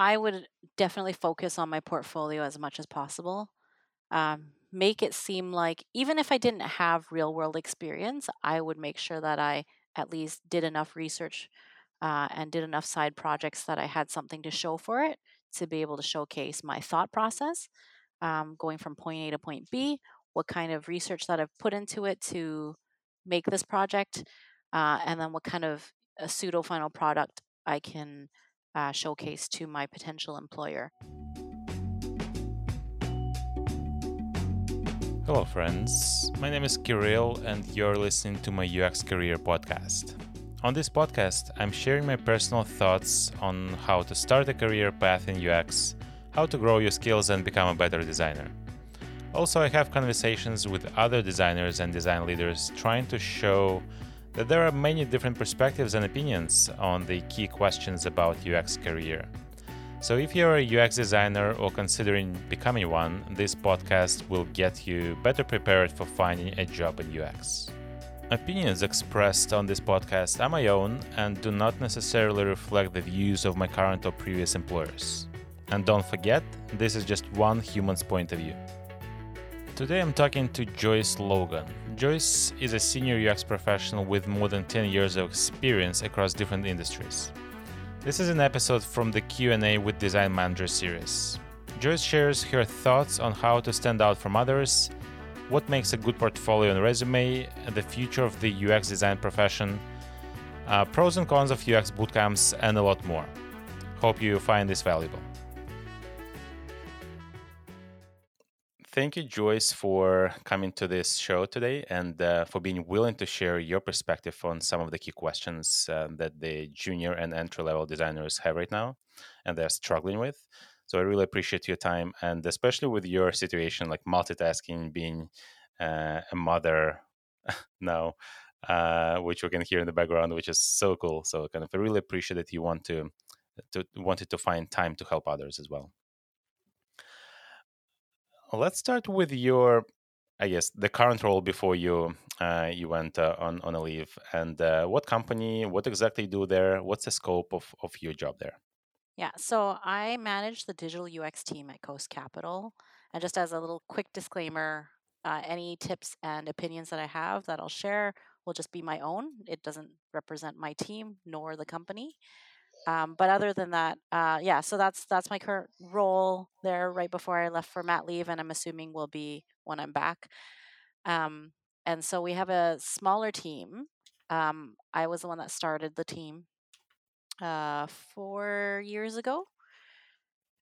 I would definitely focus on my portfolio as much as possible. Um, make it seem like even if I didn't have real world experience, I would make sure that I at least did enough research uh, and did enough side projects that I had something to show for it to be able to showcase my thought process um, going from point A to point B, what kind of research that I've put into it to make this project, uh, and then what kind of a pseudo final product I can uh, showcase to my potential employer. Hello, friends. My name is Kirill, and you're listening to my UX Career podcast. On this podcast, I'm sharing my personal thoughts on how to start a career path in UX, how to grow your skills and become a better designer. Also, I have conversations with other designers and design leaders trying to show that there are many different perspectives and opinions on the key questions about UX career. So, if you're a UX designer or considering becoming one, this podcast will get you better prepared for finding a job in UX. Opinions expressed on this podcast are my own and do not necessarily reflect the views of my current or previous employers. And don't forget, this is just one human's point of view. Today I'm talking to Joyce Logan. Joyce is a senior UX professional with more than 10 years of experience across different industries. This is an episode from the Q&A with Design Manager series. Joyce shares her thoughts on how to stand out from others, what makes a good portfolio and resume, the future of the UX design profession, uh, pros and cons of UX bootcamps, and a lot more. Hope you find this valuable. Thank you, Joyce, for coming to this show today and uh, for being willing to share your perspective on some of the key questions uh, that the junior and entry level designers have right now and they're struggling with. So I really appreciate your time and especially with your situation, like multitasking, being uh, a mother now, uh, which we can hear in the background, which is so cool. So kind of I really appreciate that you want to, to wanted to find time to help others as well. Let's start with your, I guess, the current role before you uh, you went uh, on on a leave, and uh, what company, what exactly you do there? What's the scope of of your job there? Yeah, so I manage the digital UX team at Coast Capital, and just as a little quick disclaimer, uh, any tips and opinions that I have that I'll share will just be my own. It doesn't represent my team nor the company. Um, but other than that, uh, yeah, so that's that's my current role there right before I left for mat leave, and I'm assuming will be when I'm back. Um, and so we have a smaller team. Um, I was the one that started the team uh, four years ago.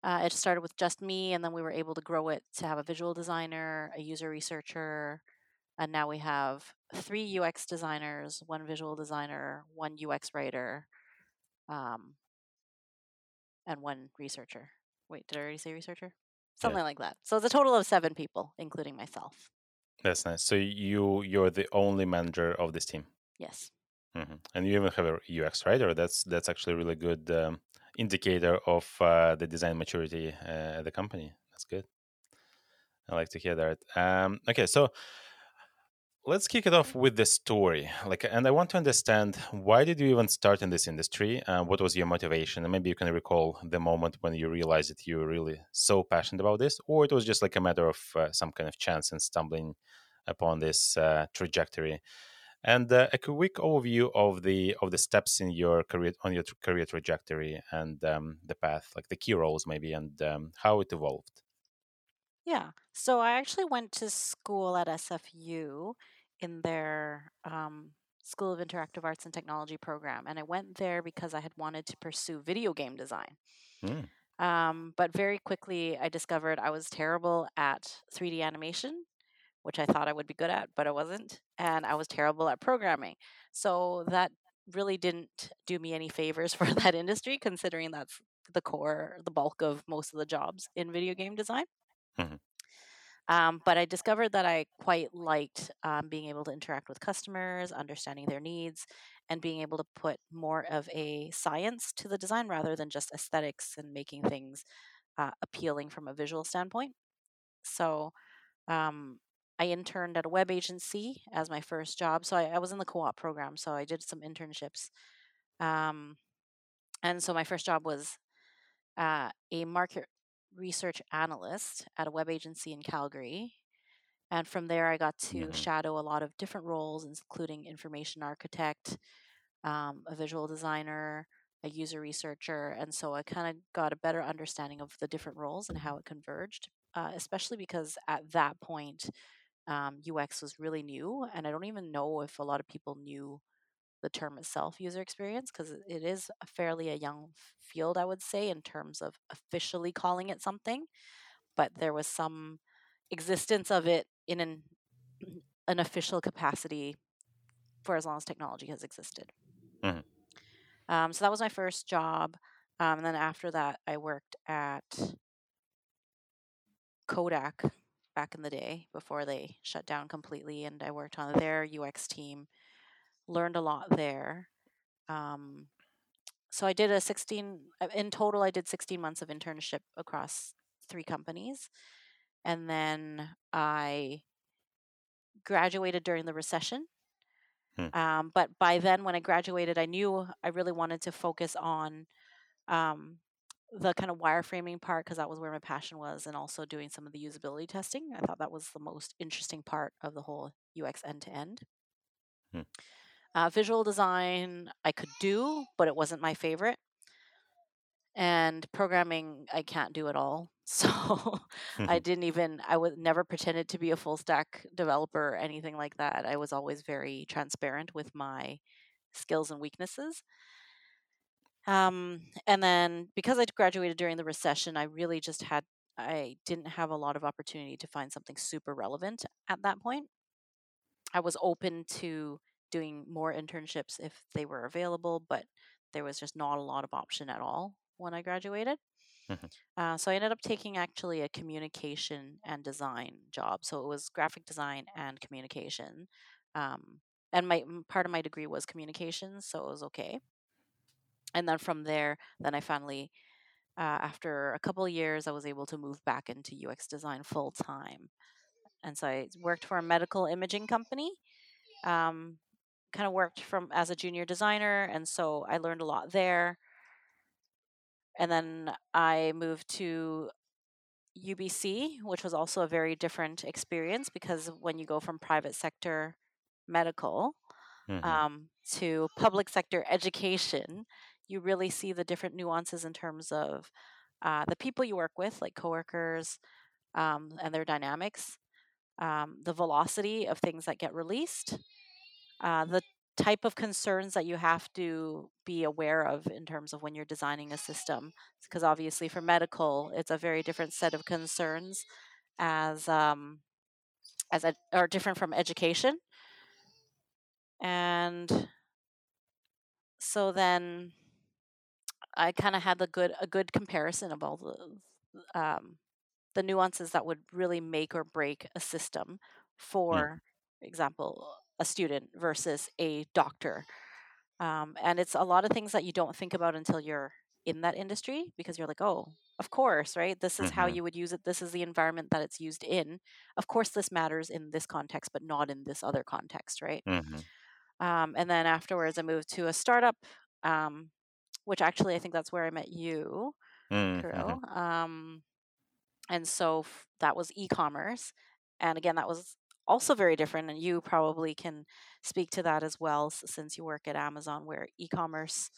Uh, it started with just me, and then we were able to grow it to have a visual designer, a user researcher, and now we have three UX designers, one visual designer, one UX writer, um, and one researcher. Wait, did I already say researcher? Something yeah. like that. So it's a total of seven people, including myself. That's nice. So you you're the only manager of this team. Yes. Mm-hmm. And you even have a UX writer. That's that's actually a really good um, indicator of uh, the design maturity uh, at the company. That's good. I like to hear that. Um, okay, so let's kick it off with the story. Like and i want to understand why did you even start in this industry? Uh, what was your motivation? And maybe you can recall the moment when you realized that you were really so passionate about this or it was just like a matter of uh, some kind of chance and stumbling upon this uh, trajectory. And uh, a quick overview of the of the steps in your career on your career trajectory and um, the path like the key roles maybe and um, how it evolved. Yeah. So i actually went to school at sfu in their um, School of Interactive Arts and Technology program. And I went there because I had wanted to pursue video game design. Mm. Um, but very quickly, I discovered I was terrible at 3D animation, which I thought I would be good at, but I wasn't. And I was terrible at programming. So that really didn't do me any favors for that industry, considering that's the core, the bulk of most of the jobs in video game design. Mm-hmm. Um, but I discovered that I quite liked um, being able to interact with customers, understanding their needs, and being able to put more of a science to the design rather than just aesthetics and making things uh, appealing from a visual standpoint. So um, I interned at a web agency as my first job. So I, I was in the co op program, so I did some internships. Um, and so my first job was uh, a market research analyst at a web agency in Calgary. And from there, I got to Mhm. shadow a lot of different roles, including information architect, um, a visual designer, a user researcher. And so I kind of got a better understanding of the different roles and how it converged, uh, especially because at that point, um, UX was really new. And I don't even know if a lot of people knew the term itself, user experience, because it is a fairly a young field, I would say, in terms of officially calling it something. But there was some existence of it in an an official capacity for as long as technology has existed. Mhm. Um, so that was my first job. Um, and then after that, I worked at Kodak back in the day before they shut down completely. And I worked on their UX team, learned a lot there. Um, so I did a 16, uh, in total, I did 16 months of internship across three companies. And then I graduated during the recession. Hmm. Um, but by then, when I graduated, I knew I really wanted to focus on um, the kind of wireframing part because that was where my passion was, and also doing some of the usability testing. I thought that was the most interesting part of the whole UX end to end. Uh, visual design I could do, but it wasn't my favorite. And programming I can't do at all. So I didn't even I was never pretended to be a full stack developer or anything like that. I was always very transparent with my skills and weaknesses. Um, and then because I graduated during the recession, I really just had I didn't have a lot of opportunity to find something super relevant at that point. I was open to doing more internships if they were available, but there was just not a lot of option at all when I graduated. Mhm. Uh, so I ended up taking actually a communication and design job. So it was graphic design and communication. Um, and my part of my degree was communications, so it was okay. And then from there, then I finally, uh, after a couple of years, I was able to move back into UX design full time. And so I worked for a medical imaging company. Um, kind of worked from as a junior designer, and so I learned a lot there. And then I moved to UBC, which was also a very different experience because when you go from private sector medical Mhm. um, to public sector education, you really see the different nuances in terms of uh, the people you work with, like coworkers um, and their dynamics, um, the velocity of things that get released, uh, the type of concerns that you have to be aware of in terms of when you're designing a system. Because obviously, for medical, it's a very different set of concerns as um, as a, or different from education. And so then I kind of had the good a good comparison of all the um, the nuances that would really make or break a system for example a student versus a doctor. Um, and it's a lot of things that you don't think about until you're in that industry because you're like oh of course right? This is how Mhm. you would use it. This is the environment that it's used in. Of course this matters in this context but not in this other context right? Mhm. um, and then afterwards i moved to a startup um, which actually i think that's where i met you Mhm. Um, and so f- that was e-commerce. And again that was also very different and you probably can speak to that as well since you work at amazon where e-commerce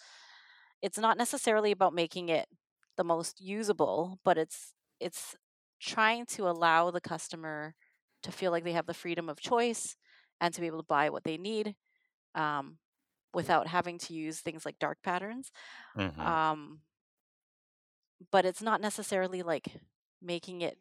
it's not necessarily about making it the most usable but it's it's trying to allow the customer to feel like they have the freedom of choice and to be able to buy what they need um, without having to use things like dark patterns Mhm. um, but it's not necessarily like making it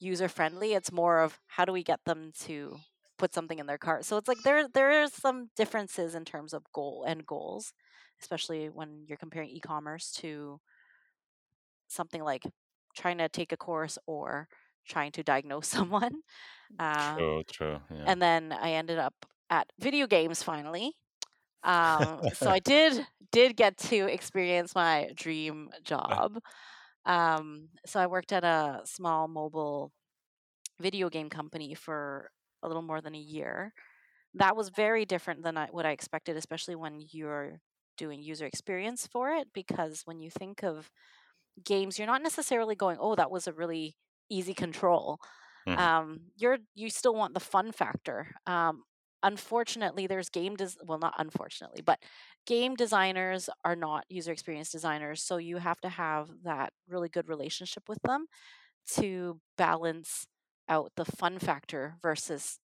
user friendly. It's more of how do we get them to put something in their cart. So it's like there there are some differences in terms of goal and goals, especially when you're comparing e-commerce to something like trying to take a course or trying to diagnose someone. Uh, True. True. Yeah. and then I ended up at video games finally. Um, so I did did get to experience my dream job. Um, so I worked at a small mobile video game company for a little more than a year. That was very different than I, what I expected, especially when you're doing user experience for it. Because when you think of games, you're not necessarily going, "Oh, that was a really easy control." Mm-hmm. Um, you're you still want the fun factor. Um, unfortunately, there's game des- well, not unfortunately, but game designers are not user experience designers, so you have to have that really good relationship with them to balance out the fun factor versus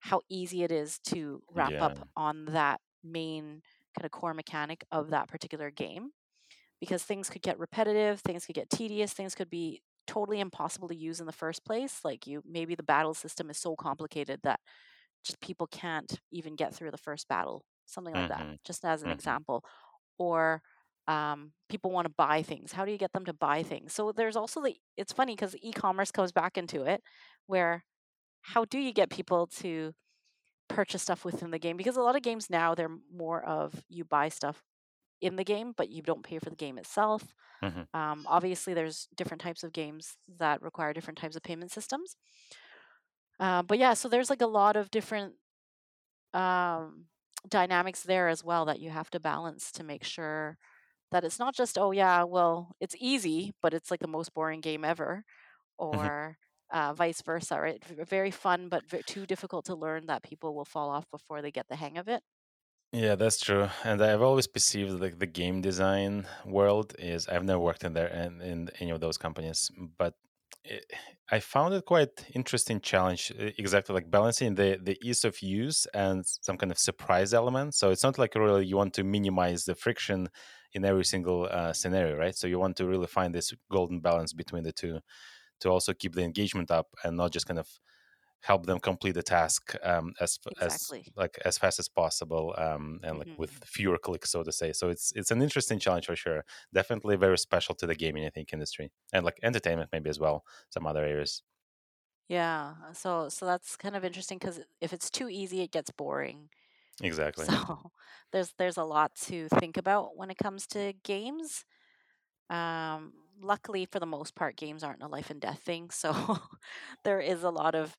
how easy it is to wrap yeah. up on that main kind of core mechanic of that particular game because things could get repetitive, things could get tedious, things could be totally impossible to use in the first place. Like you maybe the battle system is so complicated that just people can't even get through the first battle, something like mm-hmm. that, just as an mm-hmm. example. Or um, people want to buy things. How do you get them to buy things? So there's also the, it's funny because e commerce comes back into it where how do you get people to purchase stuff within the game? Because a lot of games now, they're more of you buy stuff in the game, but you don't pay for the game itself. Mm-hmm. Um, obviously, there's different types of games that require different types of payment systems. Uh, but yeah, so there's like a lot of different um, dynamics there as well that you have to balance to make sure that it's not just oh yeah, well it's easy, but it's like the most boring game ever, mm-hmm. or uh, vice versa. Right, very fun but too difficult to learn that people will fall off before they get the hang of it. Yeah, that's true. And I've always perceived like the game design world is I've never worked in there and in any of those companies, but I found it quite interesting challenge exactly like balancing the the ease of use and some kind of surprise element. So it's not like really you want to minimize the friction in every single uh, scenario, right? So you want to really find this golden balance between the two to also keep the engagement up and not just kind of help them complete the task um, as exactly. as like as fast as possible um, and like mm-hmm. with fewer clicks, so to say. So it's it's an interesting challenge for sure. Definitely very special to the gaming, I think, industry and like entertainment maybe as well. Some other areas. Yeah, so so that's kind of interesting because if it's too easy, it gets boring. Exactly. So there's there's a lot to think about when it comes to games. Um, luckily, for the most part, games aren't a life and death thing. So there is a lot of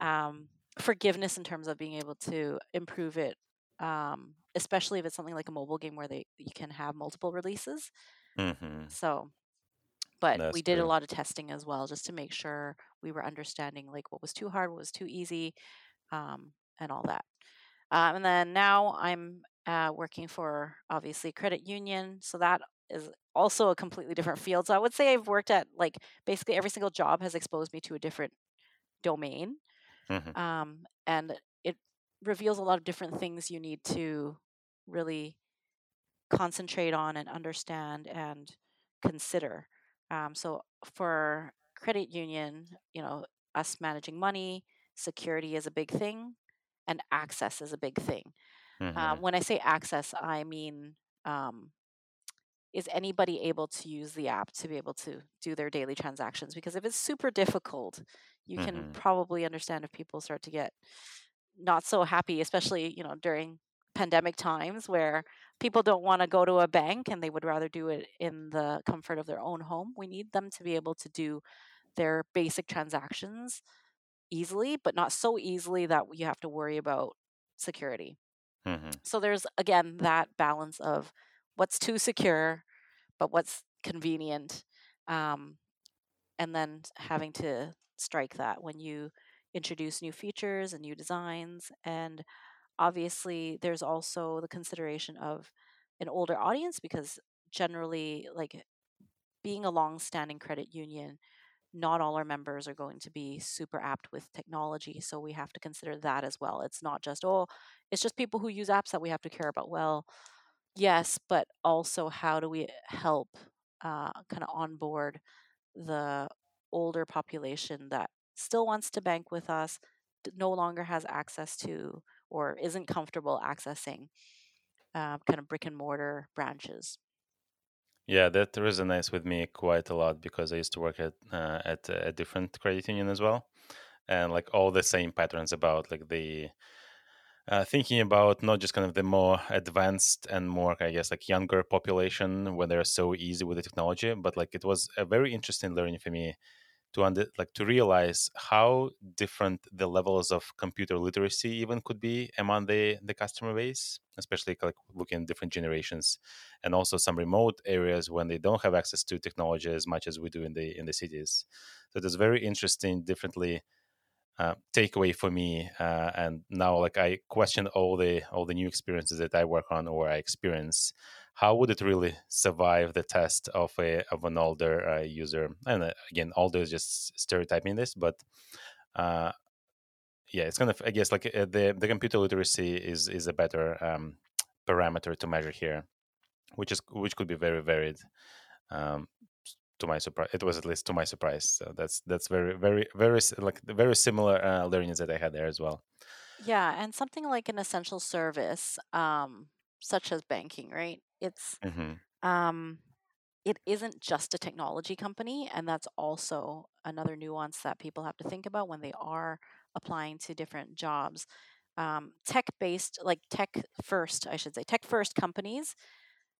um, forgiveness in terms of being able to improve it, um, especially if it's something like a mobile game where they you can have multiple releases. Mm-hmm. So, but That's we did a lot of testing as well, just to make sure we were understanding like what was too hard, what was too easy, um, and all that. Um, and then now I'm uh, working for obviously credit union, so that is also a completely different field. So I would say I've worked at like basically every single job has exposed me to a different domain. Mm-hmm. Um, and it reveals a lot of different things you need to really concentrate on and understand and consider. Um, so for credit union, you know, us managing money, security is a big thing, and access is a big thing. Um, mm-hmm. when I say access, I mean um, is anybody able to use the app to be able to do their daily transactions? Because if it's super difficult, you can mm-hmm. probably understand if people start to get not so happy, especially you know during pandemic times where people don't want to go to a bank and they would rather do it in the comfort of their own home. We need them to be able to do their basic transactions easily, but not so easily that you have to worry about security. Mm-hmm. So there's again that balance of what's too secure, but what's convenient, um, and then having to strike that when you introduce new features and new designs. And obviously, there's also the consideration of an older audience because generally, like being a long standing credit union, not all our members are going to be super apt with technology. So we have to consider that as well. It's not just, oh, it's just people who use apps that we have to care about. Well, yes, but also how do we help uh, kind of onboard the older population that still wants to bank with us, no longer has access to or isn't comfortable accessing uh, kind of brick and mortar branches. Yeah, that resonates with me quite a lot because I used to work at uh, at a different credit union as well, and like all the same patterns about like the uh, thinking about not just kind of the more advanced and more, I guess, like younger population when they're so easy with the technology, but like it was a very interesting learning for me to under, like to realize how different the levels of computer literacy even could be among the the customer base especially like looking at different generations and also some remote areas when they don't have access to technology as much as we do in the in the cities. So it's very interesting differently uh, takeaway for me uh, and now like i question all the all the new experiences that i work on or i experience. How would it really survive the test of a of an older uh, user? And uh, again older is just stereotyping this but uh, yeah it's kind of i guess like the the computer literacy is is a better um, parameter to measure here which is which could be very varied um, to my surprise it was at least to my surprise so that's that's very very very like very similar uh, learnings that i had there as well. Yeah and something like an essential service um, such as banking right? It's mm-hmm. um, it isn't just a technology company and that's also another nuance that people have to think about when they are applying to different jobs. Um, tech based like tech first i should say tech first companies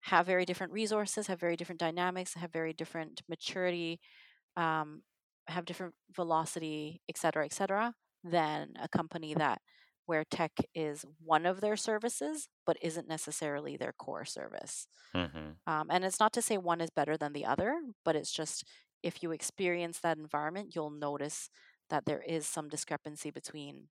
have very different resources, have very different dynamics, have very different maturity, um, have different velocity, et cetera, et cetera, than a company that where tech is one of their services, but isn't necessarily their core service. Mm-hmm. Um, and it's not to say one is better than the other, but it's just if you experience that environment, you'll notice that there is some discrepancy between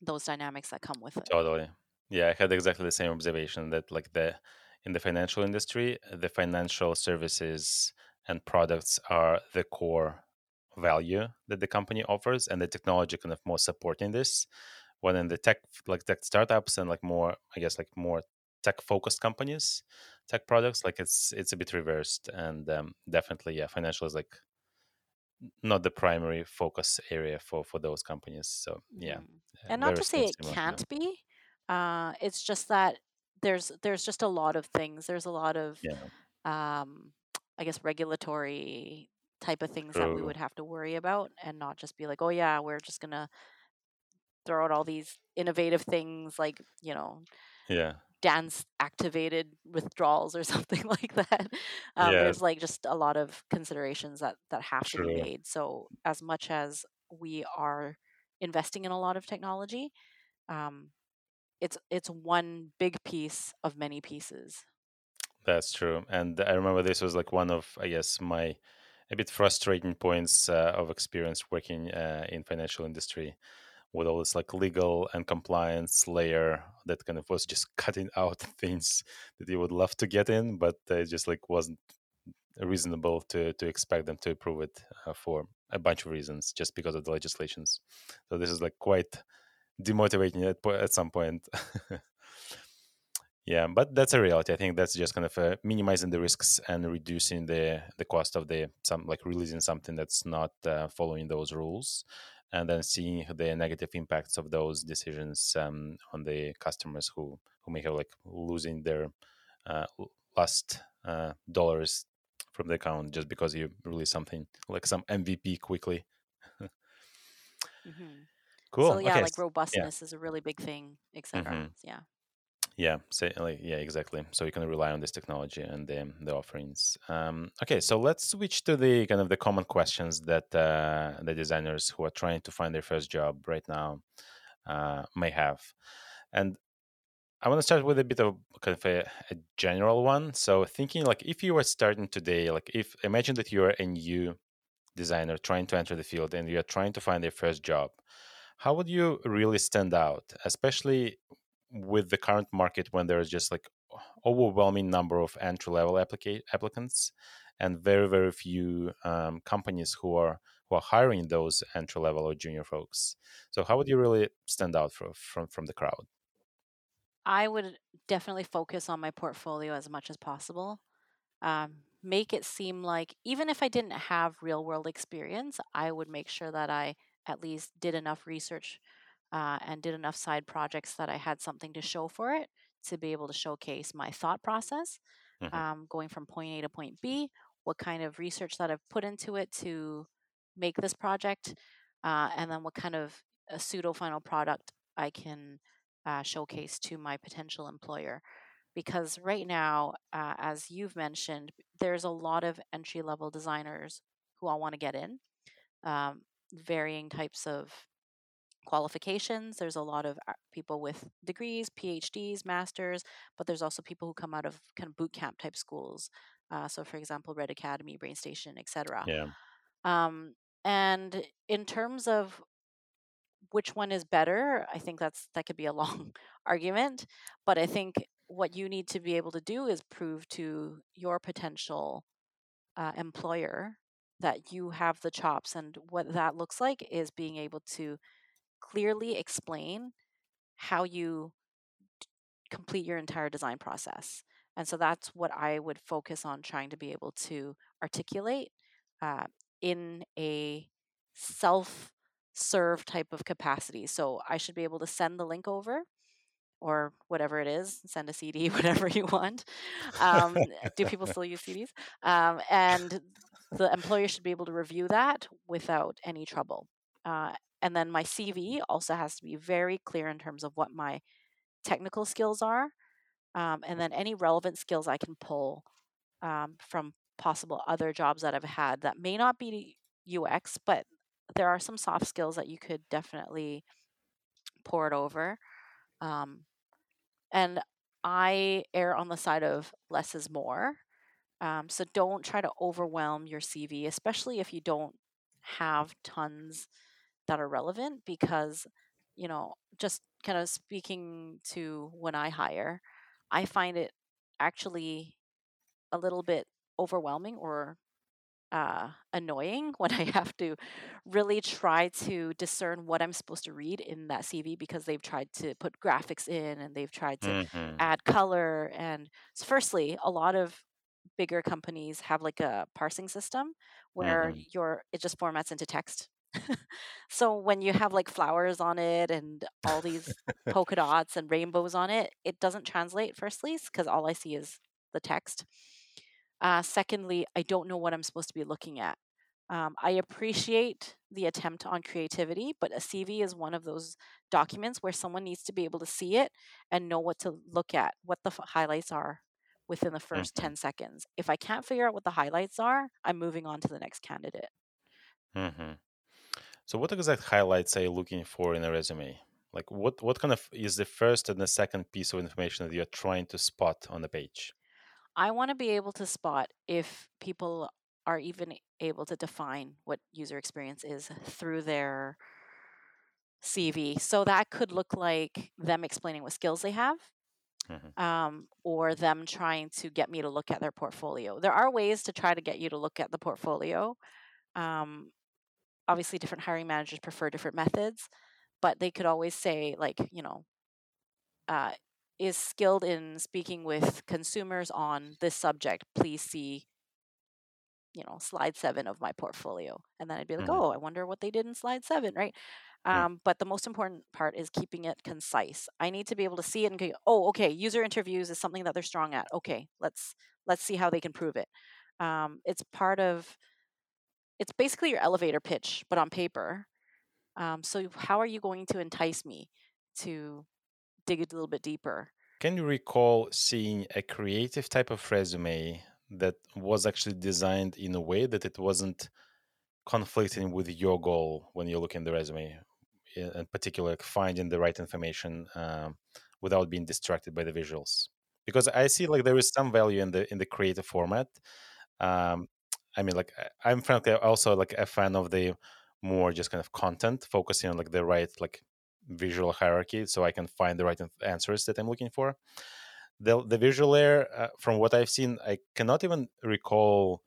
those dynamics that come with it. Totally. Yeah, I had exactly the same observation that like the in the financial industry, the financial services and products are the core value that the company offers, and the technology kind of more supporting this. When in the tech, like tech startups and like more, I guess, like more tech focused companies, tech products, like it's it's a bit reversed, and um, definitely, yeah, financial is like not the primary focus area for for those companies. So yeah, mm. and not to say it can't be. Uh, it's just that there's there's just a lot of things. There's a lot of yeah. um, I guess regulatory type of things True. that we would have to worry about and not just be like, oh yeah, we're just gonna throw out all these innovative things like, you know, yeah, dance activated withdrawals or something like that. Um, yeah. There's like just a lot of considerations that that have True. to be made. So as much as we are investing in a lot of technology, um, it's it's one big piece of many pieces. That's true, and I remember this was like one of I guess my a bit frustrating points uh, of experience working uh, in financial industry with all this like legal and compliance layer that kind of was just cutting out things that you would love to get in, but it just like wasn't reasonable to to expect them to approve it uh, for a bunch of reasons just because of the legislations. So this is like quite demotivating at, at some point. yeah, but that's a reality. I think that's just kind of uh, minimizing the risks and reducing the the cost of the some like releasing something that's not uh, following those rules, and then seeing the negative impacts of those decisions um, on the customers who who may have like losing their uh, last uh, dollars from the account just because you release something like some MVP quickly. mm-hmm. Cool. So yeah, okay. like robustness yeah. is a really big thing, etc. Mm-hmm. Yeah. Yeah, like, yeah, exactly. So you can rely on this technology and the, the offerings. Um, okay, so let's switch to the kind of the common questions that uh, the designers who are trying to find their first job right now uh, may have. And I want to start with a bit of kind of a, a, general one. So thinking like if you were starting today, like if imagine that you're a new designer trying to enter the field and you're trying to find your first job how would you really stand out especially with the current market when there's just like overwhelming number of entry level applica- applicants and very very few um, companies who are who are hiring those entry level or junior folks? So how would you really stand out from from, from the crowd? I would definitely focus on my portfolio as much as possible um, make it seem like even if i didn't have real world experience i would make sure that i at least did enough research uh, and did enough side projects that I had something to show for it to be able to showcase my thought process mm-hmm. um, going from point A to point B, what kind of research that I've put into it to make this project, uh, and then what kind of a pseudo final product I can uh, showcase to my potential employer. Because right now, uh, as you've mentioned, there's a lot of entry level designers who all want to get in um, varying types of qualifications. There's a lot of uh, people with degrees, PhDs, masters, but there's also people who come out of kind of boot camp type schools. Uh, so, for example, Red Academy, BrainStation, etc. Yeah. Um, and in terms of which one is better, I think that's that could be a long argument. But I think what you need to be able to do is prove to your potential uh, employer that you have the chops, and what that looks like is being able to clearly explain how you complete your entire design process. And so that's what I would focus on trying to be able to articulate uh, in a self serve type of capacity. So I should be able to send the link over or whatever it is, send a CD, whatever you want. Um, do people still use CDs? Um, and the employer should be able to review that without any trouble. Uh, and then my CV also has to be very clear in terms of what my technical skills are, um, and then any relevant skills I can pull um, from possible other jobs that I've had that may not be UX, but there are some soft skills that you could definitely pour it over. Um, and I err on the side of less is more. Um, so don't try to overwhelm your CV, especially if you don't have tons that are relevant, because, you know, just kind of speaking to when I hire, I find it actually a little bit overwhelming or uh, annoying when I have to really try to discern what I'm supposed to read in that CV because they've tried to put graphics in and they've tried to Mm-hmm. add color. And so firstly, a lot of bigger companies have like a parsing system where Mm-hmm. your it just formats into text. so when you have like flowers on it and all these polka dots and rainbows on it, it doesn't translate firstly because all I see is the text. Uh, secondly, I don't know what I'm supposed to be looking at. Um, I appreciate the attempt on creativity, but a CV is one of those documents where someone needs to be able to see it and know what to look at, what the f- highlights are within the 1st Mhm. 10 seconds. If I can't figure out what the highlights are, I'm moving on to the next candidate. Mm-hmm. So, what exact highlights are you looking for in a resume? Like, what what kind of is the first and the second piece of information that you're trying to spot on the page? I want to be able to spot if people are even able to define what user experience is through their CV. So that could look like them explaining what skills they have. Mhm. Um, or them trying to get me to look at their portfolio. There are ways to try to get you to look at the portfolio. Um, obviously, different hiring managers prefer different methods, but they could always say, like, you know, uh, is skilled in speaking with consumers on this subject. Please see, you know, slide seven of my portfolio. And then I'd be like, Mhm. oh, I wonder what they did in slide seven, right? Um, but the most important part is keeping it concise. I need to be able to see it and go, oh, okay, user interviews is something that they're strong at. Okay, let's let's see how they can prove it. Um, it's part of it's basically your elevator pitch, but on paper. Um, so how are you going to entice me to dig a little bit deeper? Can you recall seeing a creative type of resume that was actually designed in a way that it wasn't conflicting with your goal when you're looking at the resume? In particular, finding the right information um, without being distracted by the visuals. Because I see like there is some value in the in the creative format. Um, I mean, like I'm frankly also like a fan of the more just kind of content, focusing on like the right like visual hierarchy, so I can find the right answers that I'm looking for. The the visual layer, uh, from what I've seen, I cannot even recall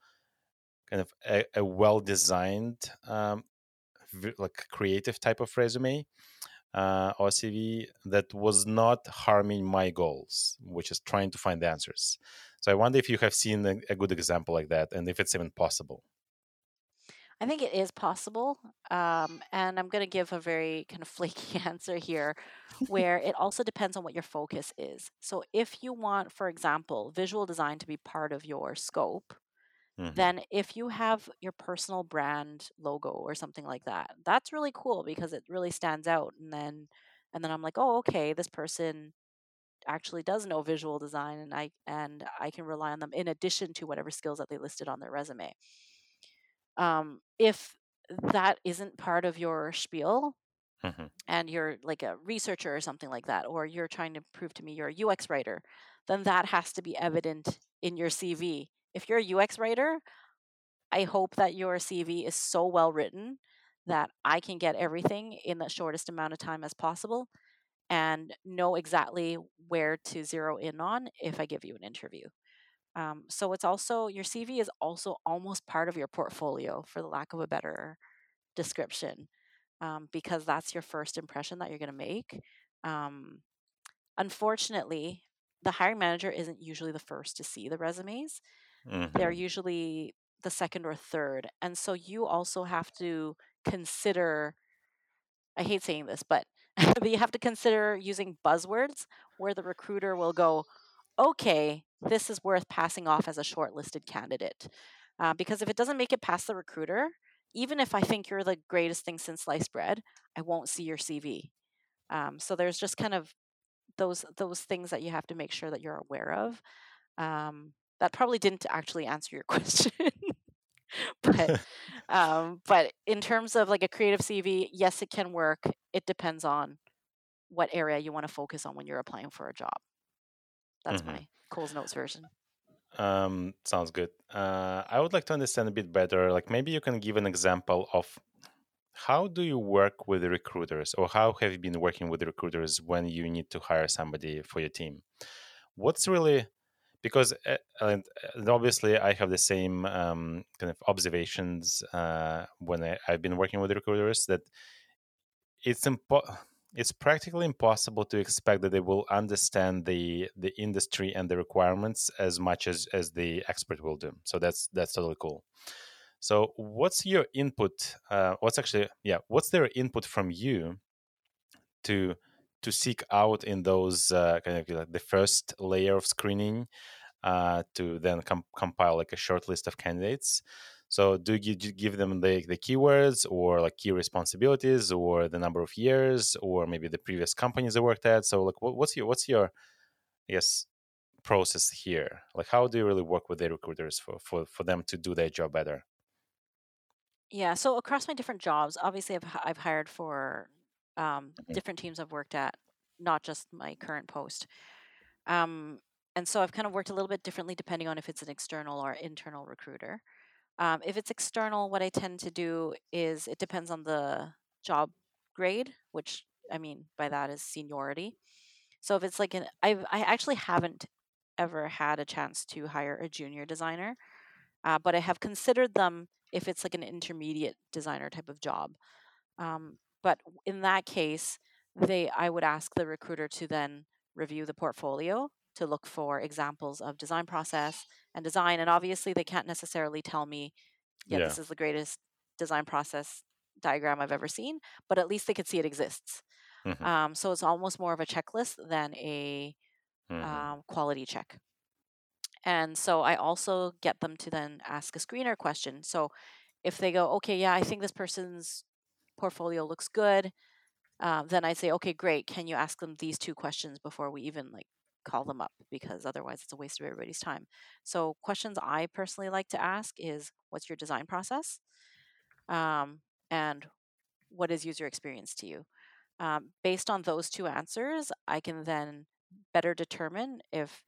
kind of a, a well designed um, like creative type of resume uh, or CV that was not harming my goals, which is trying to find the answers. So I wonder if you have seen a, a good example like that, and if it's even possible. I think it is possible. Um, and I'm going to give a very kind of flaky answer here, where it also depends on what your focus is. So, if you want, for example, visual design to be part of your scope, Mhm. then if you have your personal brand logo or something like that, that's really cool because it really stands out. And then, and then I'm like, oh, okay, this person actually does know visual design, and I and I can rely on them in addition to whatever skills that they listed on their resume um, if that isn't part of your spiel Mhm. and you're like a researcher or something like that, or you're trying to prove to me you're a UX writer, then that has to be evident in your CV. If you're a UX writer, I hope that your CV is so well written that I can get everything in the shortest amount of time as possible and know exactly where to zero in on if I give you an interview. Um, so it's also your CV is also almost part of your portfolio, for the lack of a better description, um, because that's your first impression that you're going to make. Um, unfortunately, the hiring manager isn't usually the first to see the resumes. They're Mhm. usually the second or third. And so you also have to consider I hate saying this, but but you have to consider using buzzwords where the recruiter will go, okay, this is worth passing off as a shortlisted candidate. Uh, because if it doesn't make it past the recruiter, even if I think you're the greatest thing since sliced bread, I won't see your CV. Um, so there's just kind of those those things that you have to make sure that you're aware of. Um, that probably didn't actually answer your question, but um, but in terms of like a creative CV, yes, it can work. It depends on what area you want to focus on when you're applying for a job. That's Mhm. my Cole's Notes version. Um, sounds good. Uh, I would like to understand a bit better. Like maybe you can give an example of how do you work with recruiters, or how have you been working with recruiters when you need to hire somebody for your team? What's really because uh, and, obviously I have the same um, kind of observations uh, when I, I've been working with recruiters that it's impo- it's practically impossible to expect that they will understand the the industry and the requirements as much as as the expert will do. So that's that's totally cool. So what's your input? Uh, what's actually yeah? What's their input from you to to seek out in those uh, kind of like the first layer of screening uh, to then com- compile like a short list of candidates? So do you give them the, the keywords or like key responsibilities or the number of years or maybe the previous companies they worked at? So like what, what's your what's your yes process here? Like how do you really work with the recruiters for, for, for them to do their job better? Yeah, so across my different jobs, obviously I've I've hired for um, Mhm. different teams I've worked at, not just my current post. Um, and so I've kind of worked a little bit differently depending on if it's an external or internal recruiter. Um, if it's external, what I tend to do is it depends on the job grade, which I mean by that is seniority. So if it's like an, I've I actually haven't ever had a chance to hire a junior designer, uh, but I have considered them if it's like an intermediate designer type of job. Um, but in that case, they I would ask the recruiter to then review the portfolio to look for examples of design process and design. And obviously, they can't necessarily tell me, yeah, Yeah. this is the greatest design process diagram I've ever seen, but at least they could see it exists. Mhm. Um, so it's almost more of a checklist than a Mhm. um, quality check. And so I also get them to then ask a screener question. So if they go, okay, yeah, I think this person's portfolio looks good, uh, then I'd say, okay, great. Can you ask them these two questions before we even like call them up? Because otherwise, it's a waste of everybody's time. So questions I personally like to ask is, what's your design process, um, and what is user experience to you? Um, based on those two answers, I can then better determine if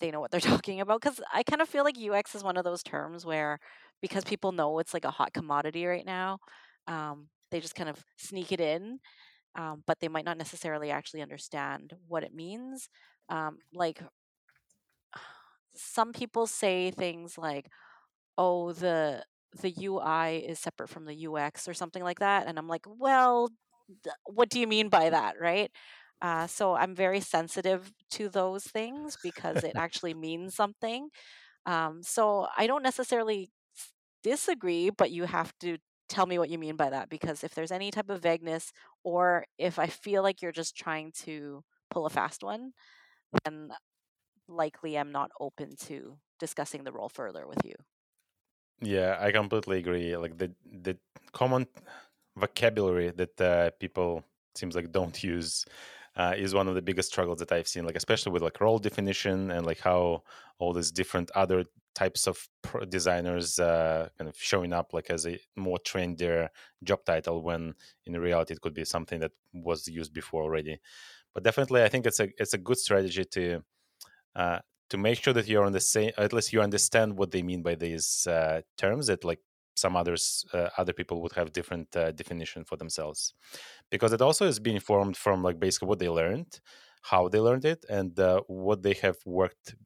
they know what they're talking about because I kind of feel like UX is one of those terms where because people know it's like a hot commodity right now, um, they just kind of sneak it in, um, but they might not necessarily actually understand what it means. Um, like some people say things like, "Oh, the the UI is separate from the UX" or something like that, and I'm like, "Well, th- what do you mean by that, right?" Uh, so I'm very sensitive to those things because it actually means something. Um, so I don't necessarily disagree, but you have to tell me what you mean by that because if there's any type of vagueness or if I feel like you're just trying to pull a fast one, then likely I'm not open to discussing the role further with you. Yeah, I completely agree. Like the the common vocabulary that uh, people seems like don't use uh, is one of the biggest struggles that I've seen, like especially with like role definition and like how all these different other types of designers uh, kind of showing up like as a more trendier job title when in reality it could be something that was used before already. But definitely, I think it's a it's a good strategy to uh, to make sure that you're on the same at least you understand what they mean by these uh, terms that like some others uh, other people would have different uh, definition for themselves because it also is being formed from like basically what they learned how they learned it and uh, what they have worked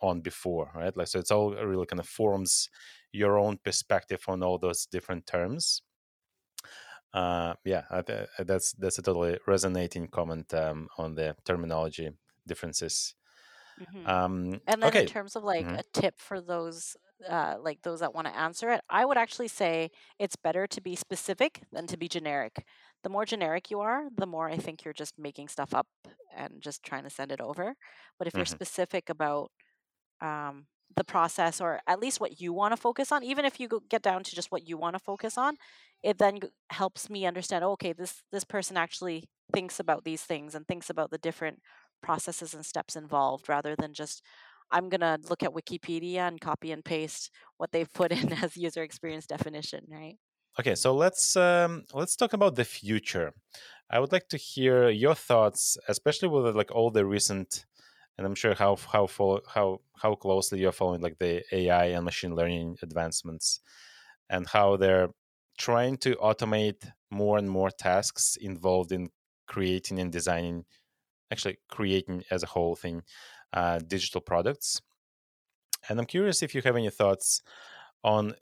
on before right like so it's all really kind of forms your own perspective on all those different terms uh yeah that's that's a totally resonating comment um, on the terminology differences Mm-hmm. Um, and then okay. in terms of like mm-hmm. a tip for those uh, like those that want to answer it, I would actually say it's better to be specific than to be generic. The more generic you are, the more I think you're just making stuff up and just trying to send it over. But if mm-hmm. you're specific about um, the process or at least what you want to focus on, even if you get down to just what you want to focus on, it then helps me understand. Oh, okay, this this person actually thinks about these things and thinks about the different processes and steps involved rather than just I'm going to look at Wikipedia and copy and paste what they've put in as user experience definition, right? Okay, so let's um, let's talk about the future. I would like to hear your thoughts, especially with like all the recent, and I'm sure how how follow, how how closely you're following like the AI and machine learning advancements, and how they're trying to automate more and more tasks involved in creating and designing actually creating as a whole thing uh, digital products. And I'm curious if you have any thoughts on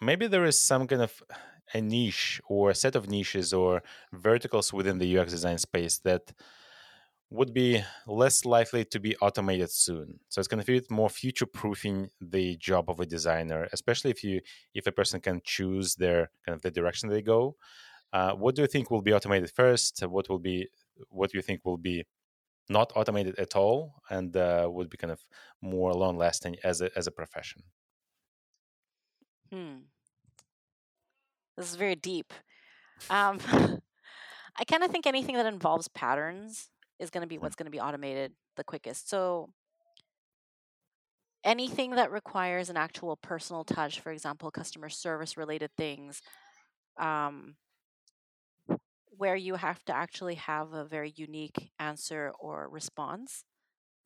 maybe there is some kind of a niche or a set of niches or verticals within the UX design space that would be less likely to be automated soon. So it's going to be more future proofing the job of a designer, especially if you if a person can choose their kind of the direction they go. Uh, what do you think will be automated first? What will be what do you think will be not automated at all and uh, would be kind of more long lasting as a as a profession. Hmm. This is very deep. Um, i kind of think anything that involves patterns is going to be hmm. what's going to be automated the quickest. So anything that requires an actual personal touch for example customer service related things um, where you have to actually have a very unique answer or response,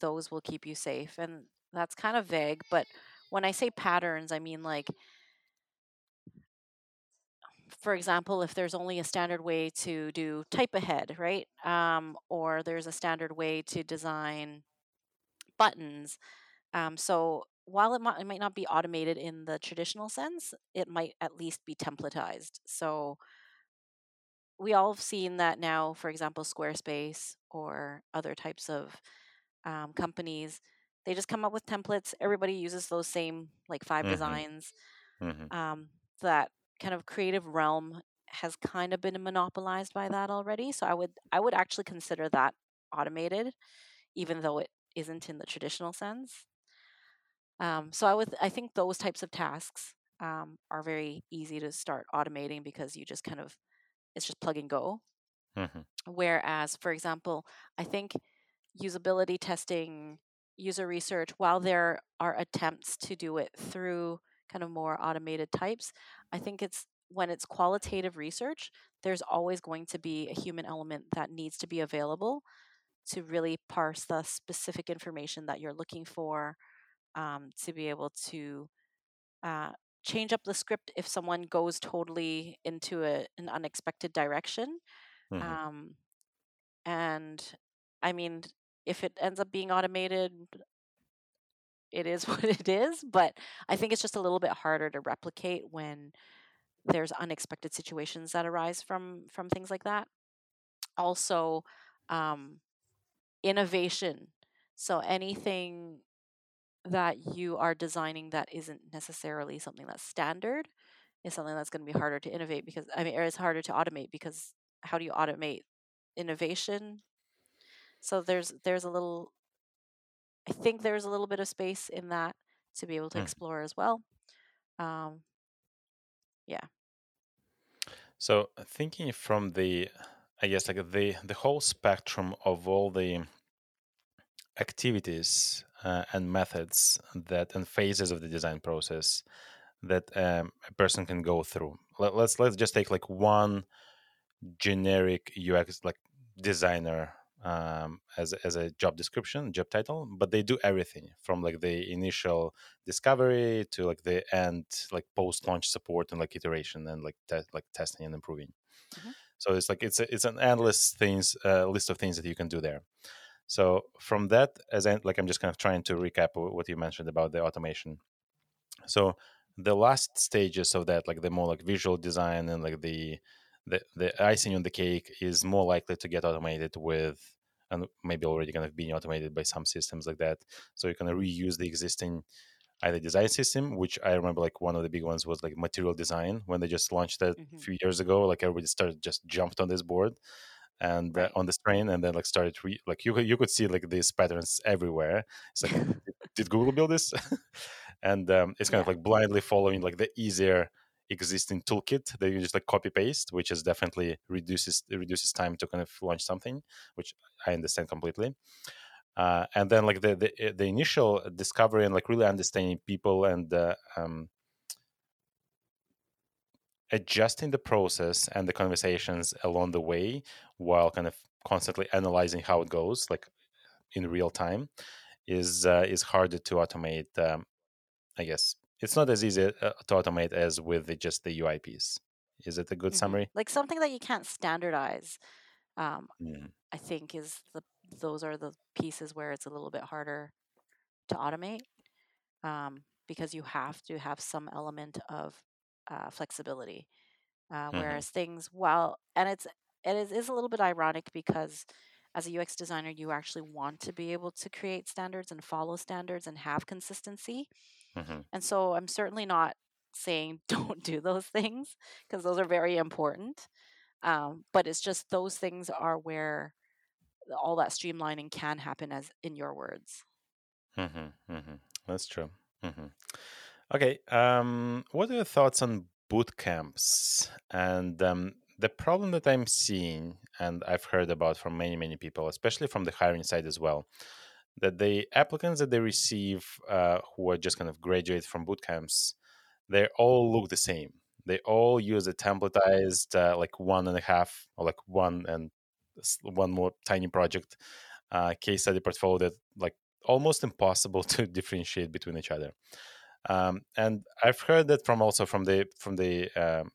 those will keep you safe. And that's kind of vague, but when I say patterns, I mean like, for example, if there's only a standard way to do type ahead, right? Um, or there's a standard way to design buttons. Um, so while it might, it might not be automated in the traditional sense, it might at least be templatized. So we all have seen that now, for example, Squarespace or other types of um, companies, they just come up with templates. Everybody uses those same like 5 mm-hmm. designs. Mm-hmm. Um, that kind of creative realm has kind of been monopolized by that already. So I would I would actually consider that automated, even though it isn't in the traditional sense. Um, so I would I think those types of tasks um, are very easy to start automating because you just kind of it's just plug and go. Mm-hmm. Whereas, for example, I think usability testing, user research, while there are attempts to do it through kind of more automated types, I think it's when it's qualitative research, there's always going to be a human element that needs to be available to really parse the specific information that you're looking for um, to be able to uh, change up the script if someone goes totally into a, an unexpected direction. Mm-hmm. Um, and I mean, if it ends up being automated, it is what it is. But I think it's just a little bit harder to replicate when there's unexpected situations that arise from from things like that. Also, um, innovation. So anything that you are designing that isn't necessarily something that's standard is something that's going to be harder to innovate because I mean, it's harder to automate because how do you automate innovation? So there's there's a little, I think there's a little bit of space in that to be able to mm. explore as well. Um, yeah. So thinking from the I guess like the the whole spectrum of all the activities uh, and methods that and phases of the design process that um, a person can go through. Let, let's let's just take like one generic UX like designer um, as as a job description, job title, but they do everything from like the initial discovery to like the end, like post launch support and like iteration and like te- like testing and improving. Mm-hmm. So it's like it's a, it's an endless things uh, list of things that you can do there. So from that, as I, like I'm just kind of trying to recap what you mentioned about the automation. So the last stages of that, like the more like visual design and like the the, the icing on the cake is more likely to get automated with and maybe already kind of being automated by some systems like that so you can reuse the existing either design system which i remember like one of the big ones was like material design when they just launched that mm-hmm. a few years ago like everybody started just jumped on this board and uh, right. on the train and then like started re- like you could you could see like these patterns everywhere it's like did, did google build this and um, it's kind yeah. of like blindly following like the easier existing toolkit that you just like copy paste, which is definitely reduces reduces time to kind of launch something, which I understand completely. Uh, and then like the, the, eh, the initial discovery and like really understanding people and uh, um, adjusting the process and the conversations along the way while kind of constantly analyzing how it goes like in real time is uh, is harder to automate um, i guess it's not as easy uh, to automate as with the, just the UI piece. Is it a good mm-hmm. summary? Like something that you can't standardize. Um, mm. I think is the those are the pieces where it's a little bit harder to automate um, because you have to have some element of uh, flexibility. Uh, mm-hmm. Whereas things, well, and it's it is, is a little bit ironic because as a UX designer, you actually want to be able to create standards and follow standards and have consistency. Mm-hmm. And so I'm certainly not saying don't do those things because those are very important. Um, but it's just those things are where all that streamlining can happen, as in your words. Mm-hmm, mm-hmm. That's true. Mm-hmm. Okay. Um, what are your thoughts on boot camps and um, the problem that I'm seeing, and I've heard about from many, many people, especially from the hiring side as well, that the applicants that they receive uh, who are just kind of graduate from boot camps, they all look the same. They all use a templatized uh, like one and a half or like one and one more tiny project uh, case study portfolio that like almost impossible to differentiate between each other. Um, and I've heard that from also from the from the um,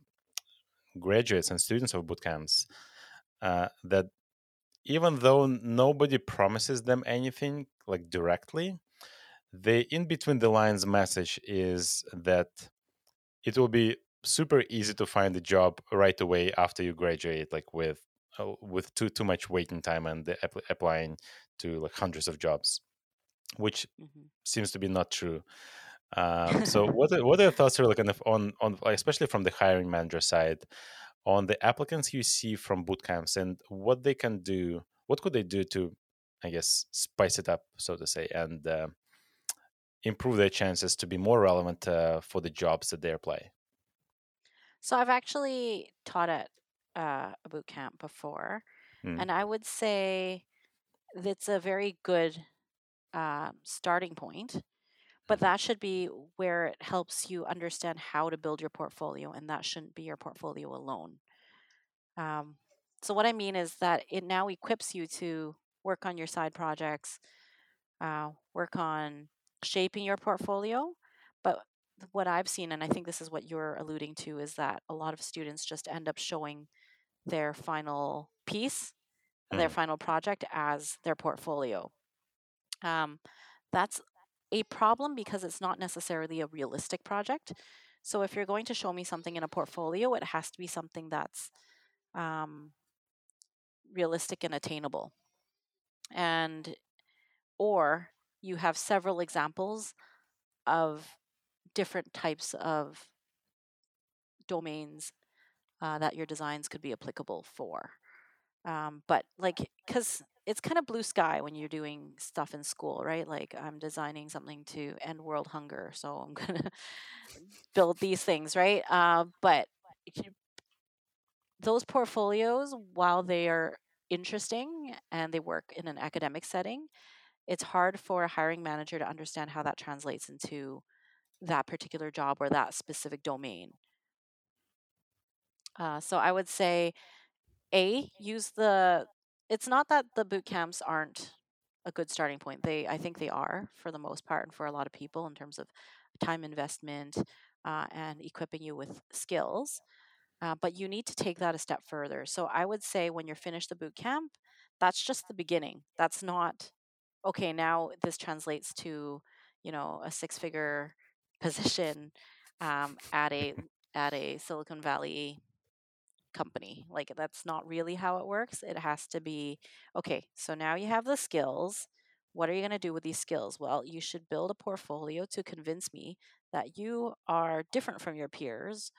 graduates and students of boot camps uh, that even though nobody promises them anything like directly, the in between the lines message is that it will be super easy to find a job right away after you graduate, like with uh, with too too much waiting time and applying to like hundreds of jobs, which mm-hmm. seems to be not true. Um, so what are, what are your thoughts really kind of on on especially from the hiring manager side on the applicants you see from bootcamps and what they can do what could they do to i guess spice it up so to say and uh, improve their chances to be more relevant uh, for the jobs that they apply so i've actually taught at uh, a boot camp before mm. and i would say that's a very good uh, starting point but that should be where it helps you understand how to build your portfolio and that shouldn't be your portfolio alone um, so what i mean is that it now equips you to work on your side projects uh, work on shaping your portfolio but what i've seen and i think this is what you're alluding to is that a lot of students just end up showing their final piece mm. their final project as their portfolio um, that's a problem because it's not necessarily a realistic project. So if you're going to show me something in a portfolio, it has to be something that's um, realistic and attainable. And or you have several examples of different types of domains uh, that your designs could be applicable for. Um, but like, because it's kind of blue sky when you're doing stuff in school, right? Like I'm designing something to end world hunger, so I'm gonna build these things, right? Uh, but those portfolios, while they are interesting and they work in an academic setting, it's hard for a hiring manager to understand how that translates into that particular job or that specific domain. Uh, so I would say, a use the. It's not that the boot camps aren't a good starting point. They, I think, they are for the most part, and for a lot of people in terms of time investment uh, and equipping you with skills. Uh, but you need to take that a step further. So I would say when you're finished the boot camp, that's just the beginning. That's not okay. Now this translates to you know a six figure position um, at a at a Silicon Valley company. Like that's not really how it works. It has to be okay, so now you have the skills. What are you going to do with these skills? Well, you should build a portfolio to convince me that you are different from your peers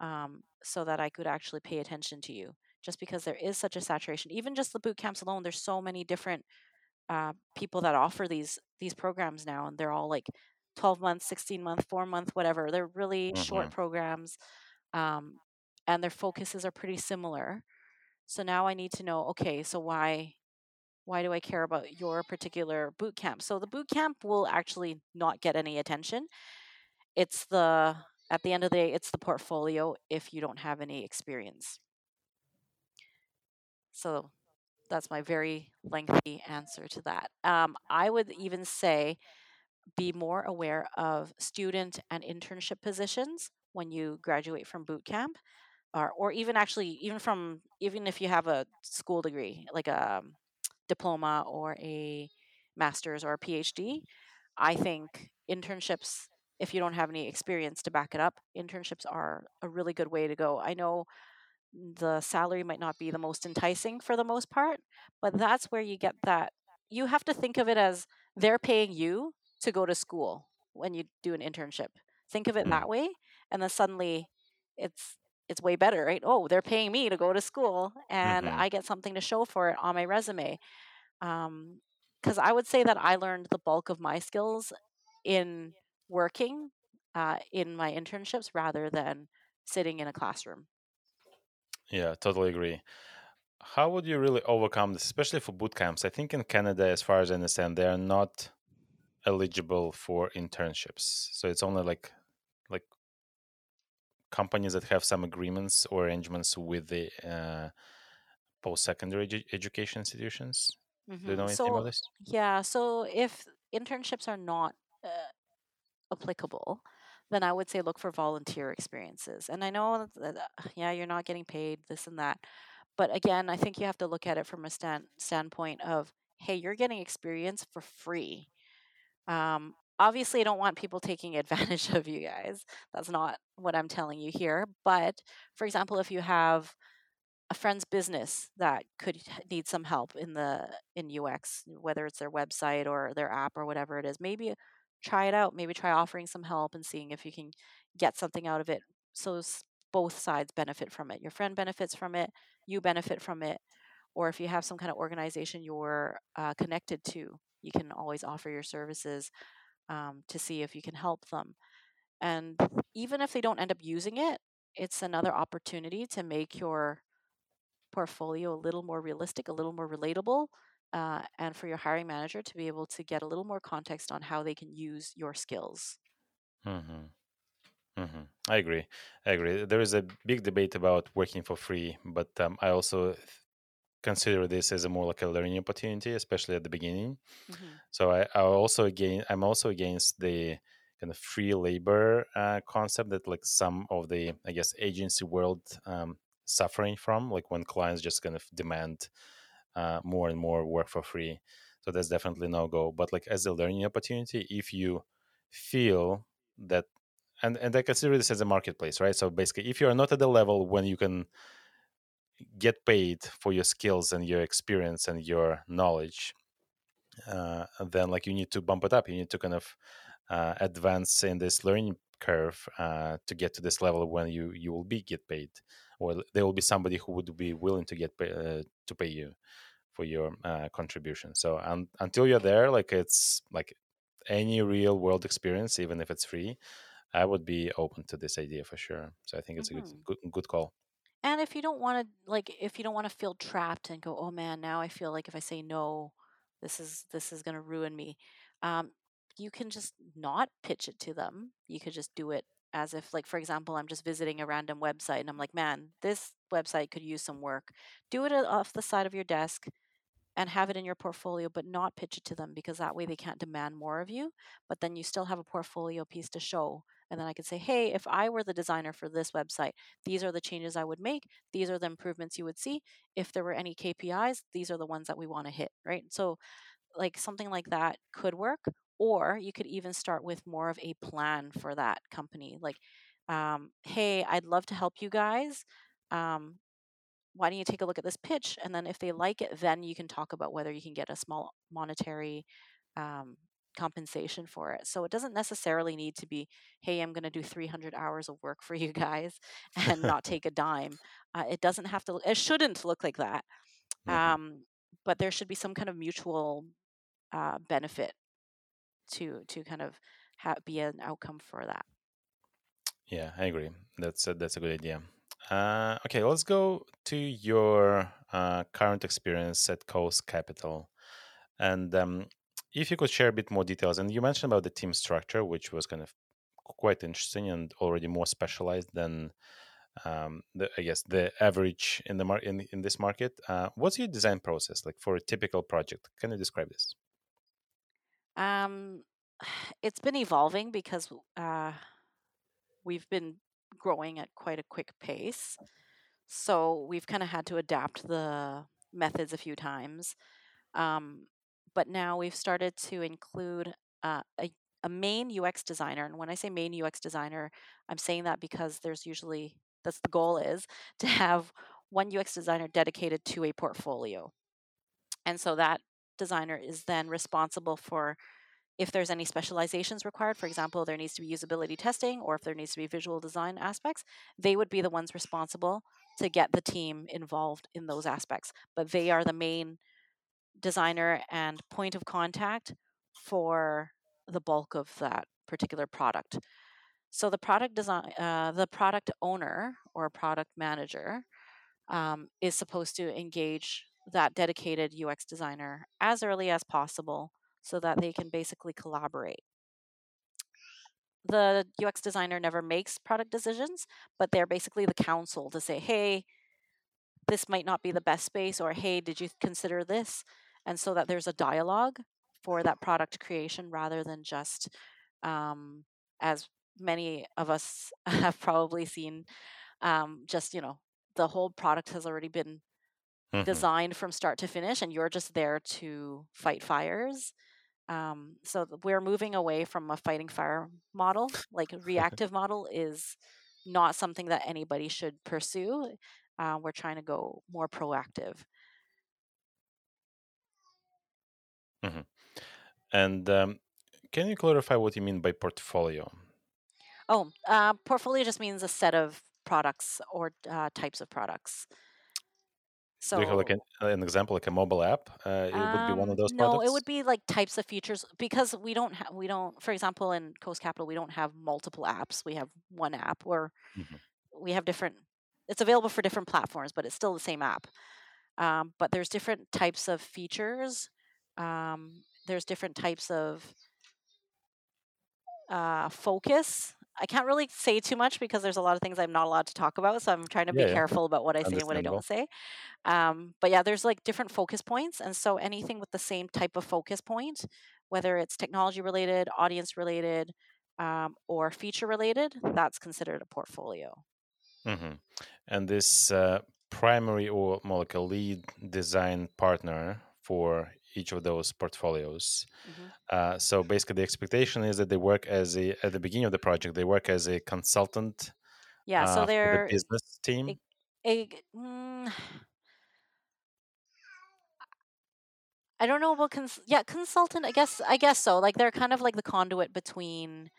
um, so that I could actually pay attention to you. Just because there is such a saturation, even just the boot camps alone, there's so many different uh, people that offer these these programs now, and they're all like 12 months, 16 month, four month, whatever. They're really mm-hmm. short programs. Um, and their focuses are pretty similar. So now I need to know, okay, so why why do I care about your particular boot camp? So the boot camp will actually not get any attention. It's the at the end of the day, it's the portfolio if you don't have any experience. So that's my very lengthy answer to that. Um, I would even say be more aware of student and internship positions when you graduate from boot camp or, or even actually even from even if you have a school degree like a um, diploma or a master's or a phd i think internships if you don't have any experience to back it up internships are a really good way to go i know the salary might not be the most enticing for the most part but that's where you get that you have to think of it as they're paying you to go to school when you do an internship think of it mm. that way and then suddenly it's it's way better, right? Oh, they're paying me to go to school and mm-hmm. I get something to show for it on my resume. Um, because I would say that I learned the bulk of my skills in working uh, in my internships rather than sitting in a classroom. Yeah, totally agree. How would you really overcome this, especially for boot camps? I think in Canada, as far as I understand, they are not eligible for internships. So it's only like companies that have some agreements or arrangements with the uh, post-secondary edu- education institutions. Mm-hmm. Do you know anything so, about this? Yeah. So if internships are not uh, applicable, then I would say look for volunteer experiences. And I know that, uh, yeah, you're not getting paid this and that, but again, I think you have to look at it from a stand, standpoint of, hey, you're getting experience for free. Um, obviously I don't want people taking advantage of you guys. That's not what I'm telling you here. But for example, if you have a friend's business that could need some help in the in UX, whether it's their website or their app or whatever it is, maybe try it out. Maybe try offering some help and seeing if you can get something out of it. So both sides benefit from it. Your friend benefits from it, you benefit from it, or if you have some kind of organization you're uh, connected to, you can always offer your services um, to see if you can help them. And even if they don't end up using it, it's another opportunity to make your portfolio a little more realistic, a little more relatable, uh, and for your hiring manager to be able to get a little more context on how they can use your skills. Mm-hmm. Mm-hmm. I agree. I agree. There is a big debate about working for free, but um, I also consider this as a more like a learning opportunity, especially at the beginning. Mm-hmm. So I, I also again I'm also against the kind of free labor uh, concept that like some of the I guess agency world um, suffering from, like when clients just kind of demand uh, more and more work for free. So that's definitely no go. But like as a learning opportunity, if you feel that and and I consider this as a marketplace, right? So basically, if you are not at the level when you can get paid for your skills and your experience and your knowledge uh, then like you need to bump it up you need to kind of uh, advance in this learning curve uh, to get to this level when you you will be get paid or there will be somebody who would be willing to get pay, uh, to pay you for your uh, contribution so un- until you're there like it's like any real world experience even if it's free i would be open to this idea for sure so i think it's mm-hmm. a good, mm-hmm. good good call And if you don't want to like if you don't want to feel trapped and go, "Oh man, now I feel like if I say no, this is this is going to ruin me." Um, you can just not pitch it to them. You could just do it as if like for example, I'm just visiting a random website and I'm like, "Man, this website could use some work." Do it off the side of your desk and have it in your portfolio, but not pitch it to them because that way they can't demand more of you. But then you still have a portfolio piece to show. And then I could say, hey, if I were the designer for this website, these are the changes I would make. These are the improvements you would see. If there were any KPIs, these are the ones that we want to hit, right? So, like something like that could work. Or you could even start with more of a plan for that company. Like, um, hey, I'd love to help you guys. Um, why don't you take a look at this pitch and then if they like it then you can talk about whether you can get a small monetary um, compensation for it. So it doesn't necessarily need to be hey i'm going to do 300 hours of work for you guys and not take a dime. Uh, it doesn't have to it shouldn't look like that. Mm-hmm. um, but there should be some kind of mutual uh, benefit to to kind of ha- be an outcome for that. Yeah i agree. That's a, that's a good idea. Uh, okay, let's go to your uh, current experience at Coast Capital. And um, if you could share a bit more details, and you mentioned about the team structure, which was kind of quite interesting and already more specialized than um, the, I guess the average in the mar- in, in this market. Uh, what's your design process like for a typical project? Can you describe this? Um, it's been evolving because uh, we've been growing at quite a quick pace. So we've kind of had to adapt the methods a few times. Um, but now we've started to include uh, a, a main UX designer. And when I say main UX designer, I'm saying that because there's usually, that's the goal is to have one UX designer dedicated to a portfolio. And so that designer is then responsible for if there's any specializations required, for example, there needs to be usability testing or if there needs to be visual design aspects, they would be the ones responsible to get the team involved in those aspects. But they are the main designer and point of contact for the bulk of that particular product. So the product design, uh, the product owner or product manager um, is supposed to engage that dedicated UX designer as early as possible so that they can basically collaborate. The UX designer never makes product decisions, but they're basically the counsel to say, hey, this might not be the best space, or hey, did you consider this? And so that there's a dialogue for that product creation rather than just, um, as many of us have probably seen, um, just, you know, the whole product has already been mm-hmm. designed from start to finish, and you're just there to fight fires. Um, so we're moving away from a fighting fire model. Like reactive model is not something that anybody should pursue. Uh, we're trying to go more proactive. Mm-hmm. And um, can you clarify what you mean by portfolio? Oh, uh, portfolio just means a set of products or uh, types of products. So, Do you have like an, an example, like a mobile app? Uh, it would be one of um, those no, products. it would be like types of features because we don't have we don't. For example, in Coast Capital, we don't have multiple apps. We have one app, or mm-hmm. we have different. It's available for different platforms, but it's still the same app. Um, but there's different types of features. Um, there's different types of uh, focus I can't really say too much because there's a lot of things I'm not allowed to talk about. So I'm trying to be yeah. careful about what I say and what I don't say. Um, but yeah, there's like different focus points. And so anything with the same type of focus point, whether it's technology related, audience related, um, or feature related, that's considered a portfolio. Mm-hmm. And this uh, primary or more like a lead design partner for each of those portfolios. Mm-hmm. Uh, so basically, the expectation is that they work as a at the beginning of the project. They work as a consultant. Yeah, uh, so they're the business team. A, a, mm, I don't know about cons- yeah consultant. I guess I guess so. Like they're kind of like the conduit between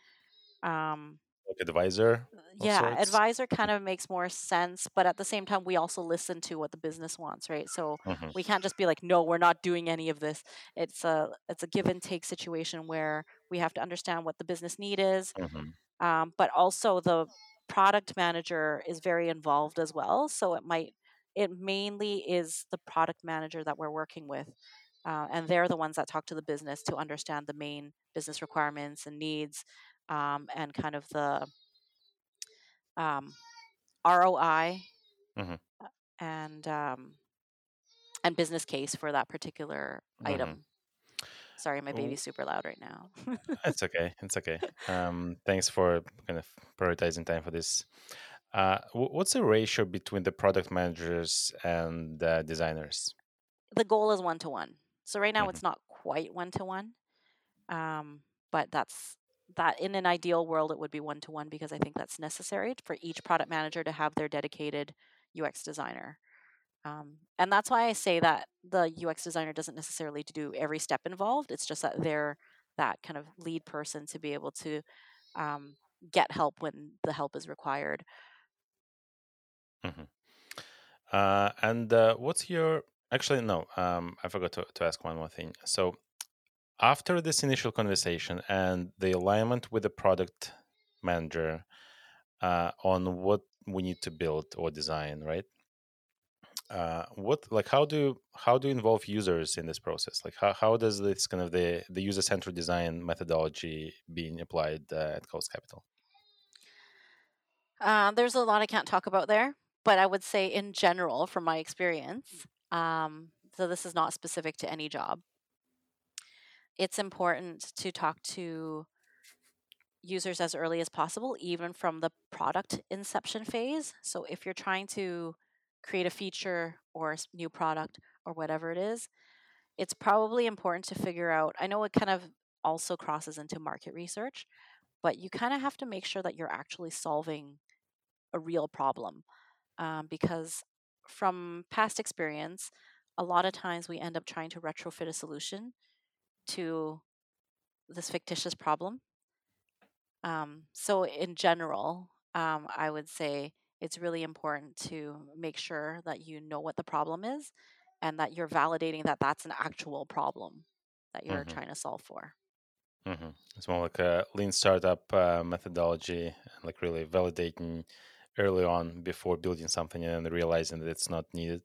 um, like advisor yeah sorts. advisor kind of makes more sense but at the same time we also listen to what the business wants right so mm-hmm. we can't just be like no we're not doing any of this it's a it's a give and take situation where we have to understand what the business need is mm-hmm. um, but also the product manager is very involved as well. So it might, it mainly is the product manager that we're working with. Uh, and they're the ones that talk to the business to understand the main business requirements and needs um, and kind of the um, ROI Mhm. uh, and um, and business case for that particular Mhm. item. Sorry, my baby's super loud right now. It's okay. It's okay. Um, thanks for kind of prioritizing time for this. Uh, what's the ratio between the product managers and the designers? the goal is one to one. So right now Mhm. it's not quite one to one, um, but that's that in an ideal world it would be one to one because I think that's necessary for each product manager to have their dedicated UX designer. Um, and that's why I say that the UX designer doesn't necessarily do every step involved. It's just that they're that kind of lead person to be able to um, get help when the help is required. Uh, and uh, what's your actually no? Um, I forgot to, to ask one more thing. So after this initial conversation and the alignment with the product manager uh, on what we need to build or design, right? Uh, what like how do how do you involve users in this process? Like how, how does this kind of the the user centered design methodology being applied uh, at Coast Capital? Uh, there's a lot I can't talk about there, but I would say in general, from my experience, um, so this is not specific to any job. It's important to talk to users as early as possible, even from the product inception phase. So if you're trying to create a feature or a new product or whatever it is, it's probably important to figure out. I know it kind of also crosses into market research, but you kind of have to make sure that you're actually solving a real problem um, because from past experience, a lot of times we end up trying to retrofit a solution to this fictitious problem. Um, so, in general, um, I would say it's really important to make sure that you know what the problem is and that you're validating that that's an actual problem that you're Mhm. trying to solve for. hmm It's more like a lean startup uh, methodology, like really validating early on before building something and then realizing that it's not needed.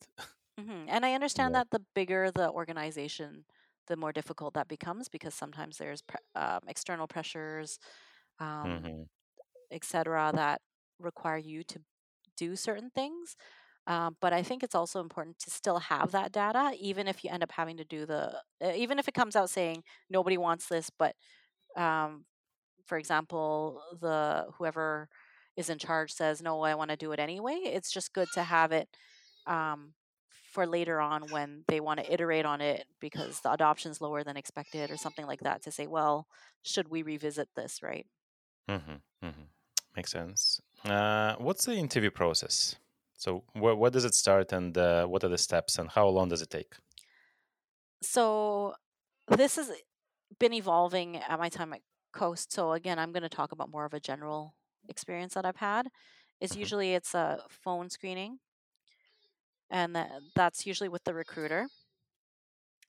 hmm And I understand Yeah. that the bigger the organization, the more difficult that becomes because sometimes there's pre- um, external pressures, um, hmm etc., that require you to do certain things. Um, but I think it's also important to still have that data, even if you end up having to do the, uh, even if it comes out saying nobody wants this, but um, for example, the whoever is in charge says no, I want to do it anyway. It's just good to have it um, for later on when they want to iterate on it because the adoption's lower than expected or something like that. To say, well, should we revisit this? Right. Mm-hmm, mm-hmm. Makes sense. Uh, what's the interview process? So where, where does it start and uh, what are the steps and how long does it take? So this has been evolving at my time at Coast. So again, I'm going to talk about more of a general experience that I've had. Is Mhm. usually it's a phone screening, and tha- that's usually with the recruiter,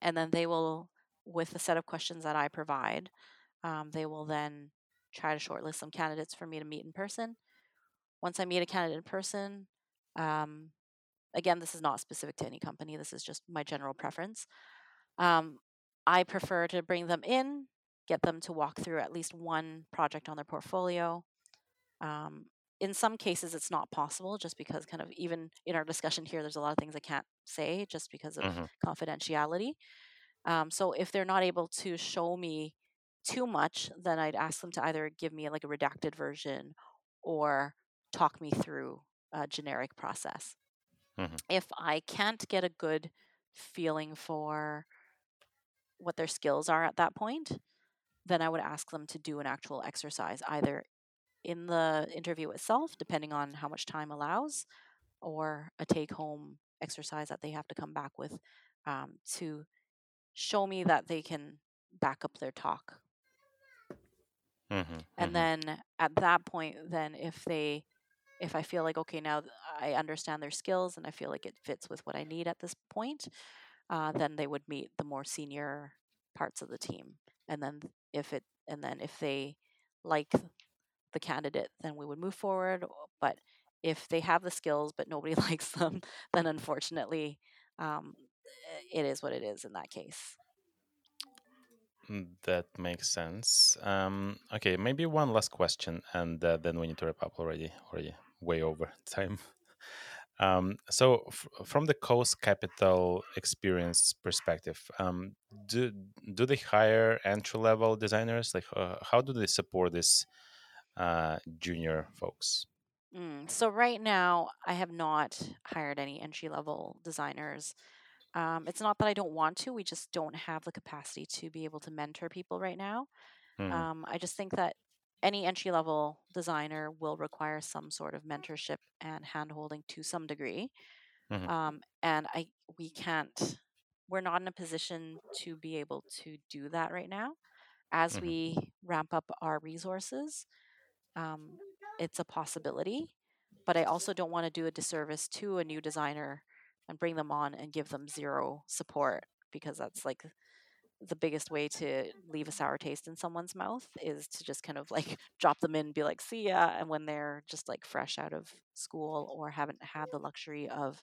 and then they will, with a set of questions that I provide, um, they will then try to shortlist some candidates for me to meet in person. Once I meet a candidate in person, um, again, this is not specific to any company. This is just my general preference. Um, I prefer to bring them in, get them to walk through at least one project on their portfolio. In some cases, it's not possible just because, kind of, even in our discussion here, there's a lot of things I can't say just because of Mhm. confidentiality. Um, so if they're not able to show me too much, then I'd ask them to either give me like a redacted version or talk me through a generic process. Mhm. If I can't get a good feeling for what their skills are at that point, then I would ask them to do an actual exercise either in the interview itself, depending on how much time allows, or a take home exercise that they have to come back with um, to show me that they can back up their talk. Mhm. And Mhm. then at that point, then if they if I feel like okay now I understand their skills and I feel like it fits with what I need at this point, uh, then they would meet the more senior parts of the team. And then if it and then if they like the candidate, then we would move forward. But if they have the skills but nobody likes them, then unfortunately, um, it is what it is in that case. Mm, that makes sense. Um, okay, maybe one last question, and uh, then we need to wrap up already. Already way over time. Um, so, f- from the Coast Capital experience perspective, um, do do they hire entry level designers? Like, uh, how do they support this uh, junior folks? Mm, so right now, I have not hired any entry level designers. Um, it's not that I don't want to; we just don't have the capacity to be able to mentor people right now. Mhm. Um, I just think that any entry level designer will require some sort of mentorship and handholding to some degree. Mhm. Um, and I we can't we're not in a position to be able to do that right now. As Mhm. we ramp up our resources, um, it's a possibility. But I also don't want to do a disservice to a new designer and bring them on and give them zero support because that's like the biggest way to leave a sour taste in someone's mouth is to just kind of like drop them in and be like, see ya. And when they're just like fresh out of school or haven't had the luxury of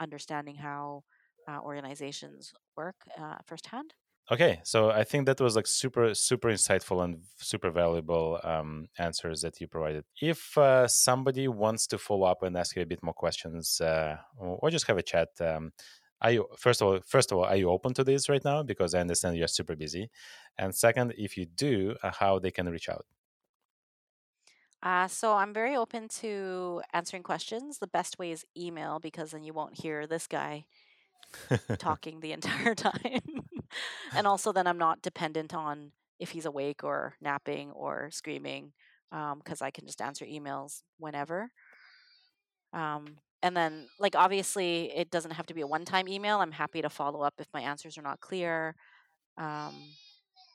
understanding how uh, organizations work uh, firsthand. Okay, so I think that was like super, super insightful and super valuable um, answers that you provided. If uh, somebody wants to follow up and ask you a bit more questions, uh, or just have a chat, um, are you first of all, first of all, are you open to this right now? Because I understand you're super busy. And second, if you do, uh, how they can reach out. Uh, so I'm very open to answering questions. The best way is email because then you won't hear this guy talking the entire time. And also, then I'm not dependent on if he's awake or napping or screaming because I can just answer emails whenever. Um, and then, like, obviously, it doesn't have to be a one time email. I'm happy to follow up if my answers are not clear. Um,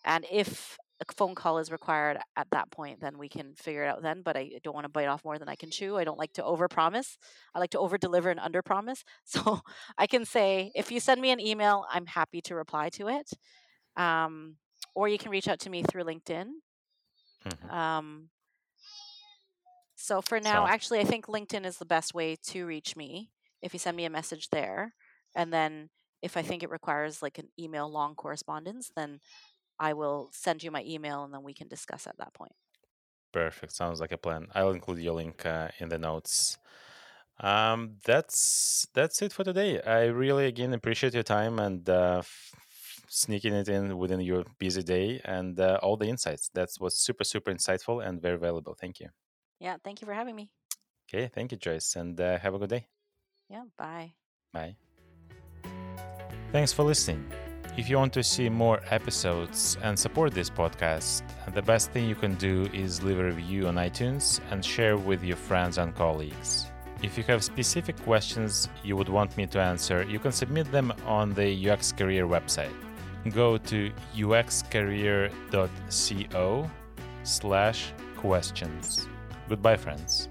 and if a phone call is required at that point, then we can figure it out then. But I don't want to bite off more than I can chew. I don't like to overpromise. I like to over deliver and under promise. So I can say, if you send me an email, I'm happy to reply to it. Um, or you can reach out to me through LinkedIn. Mhm. Um, so for now, Sounds- actually, I think LinkedIn is the best way to reach me. If you send me a message there, and then if I think it requires like an email long correspondence, then I will send you my email, and then we can discuss at that point. Perfect. Sounds like a plan. I'll include your link uh, in the notes. Um, that's that's it for today. I really again appreciate your time and uh, f- sneaking it in within your busy day and uh, all the insights. That was super super insightful and very valuable. Thank you. Yeah, thank you for having me. Okay, thank you, Joyce, and uh, have a good day. Yeah, bye. Bye. Thanks for listening. If you want to see more episodes and support this podcast, the best thing you can do is leave a review on iTunes and share with your friends and colleagues. If you have specific questions you would want me to answer, you can submit them on the UX Career website. Go to uxcareer.co slash questions. Goodbye, friends.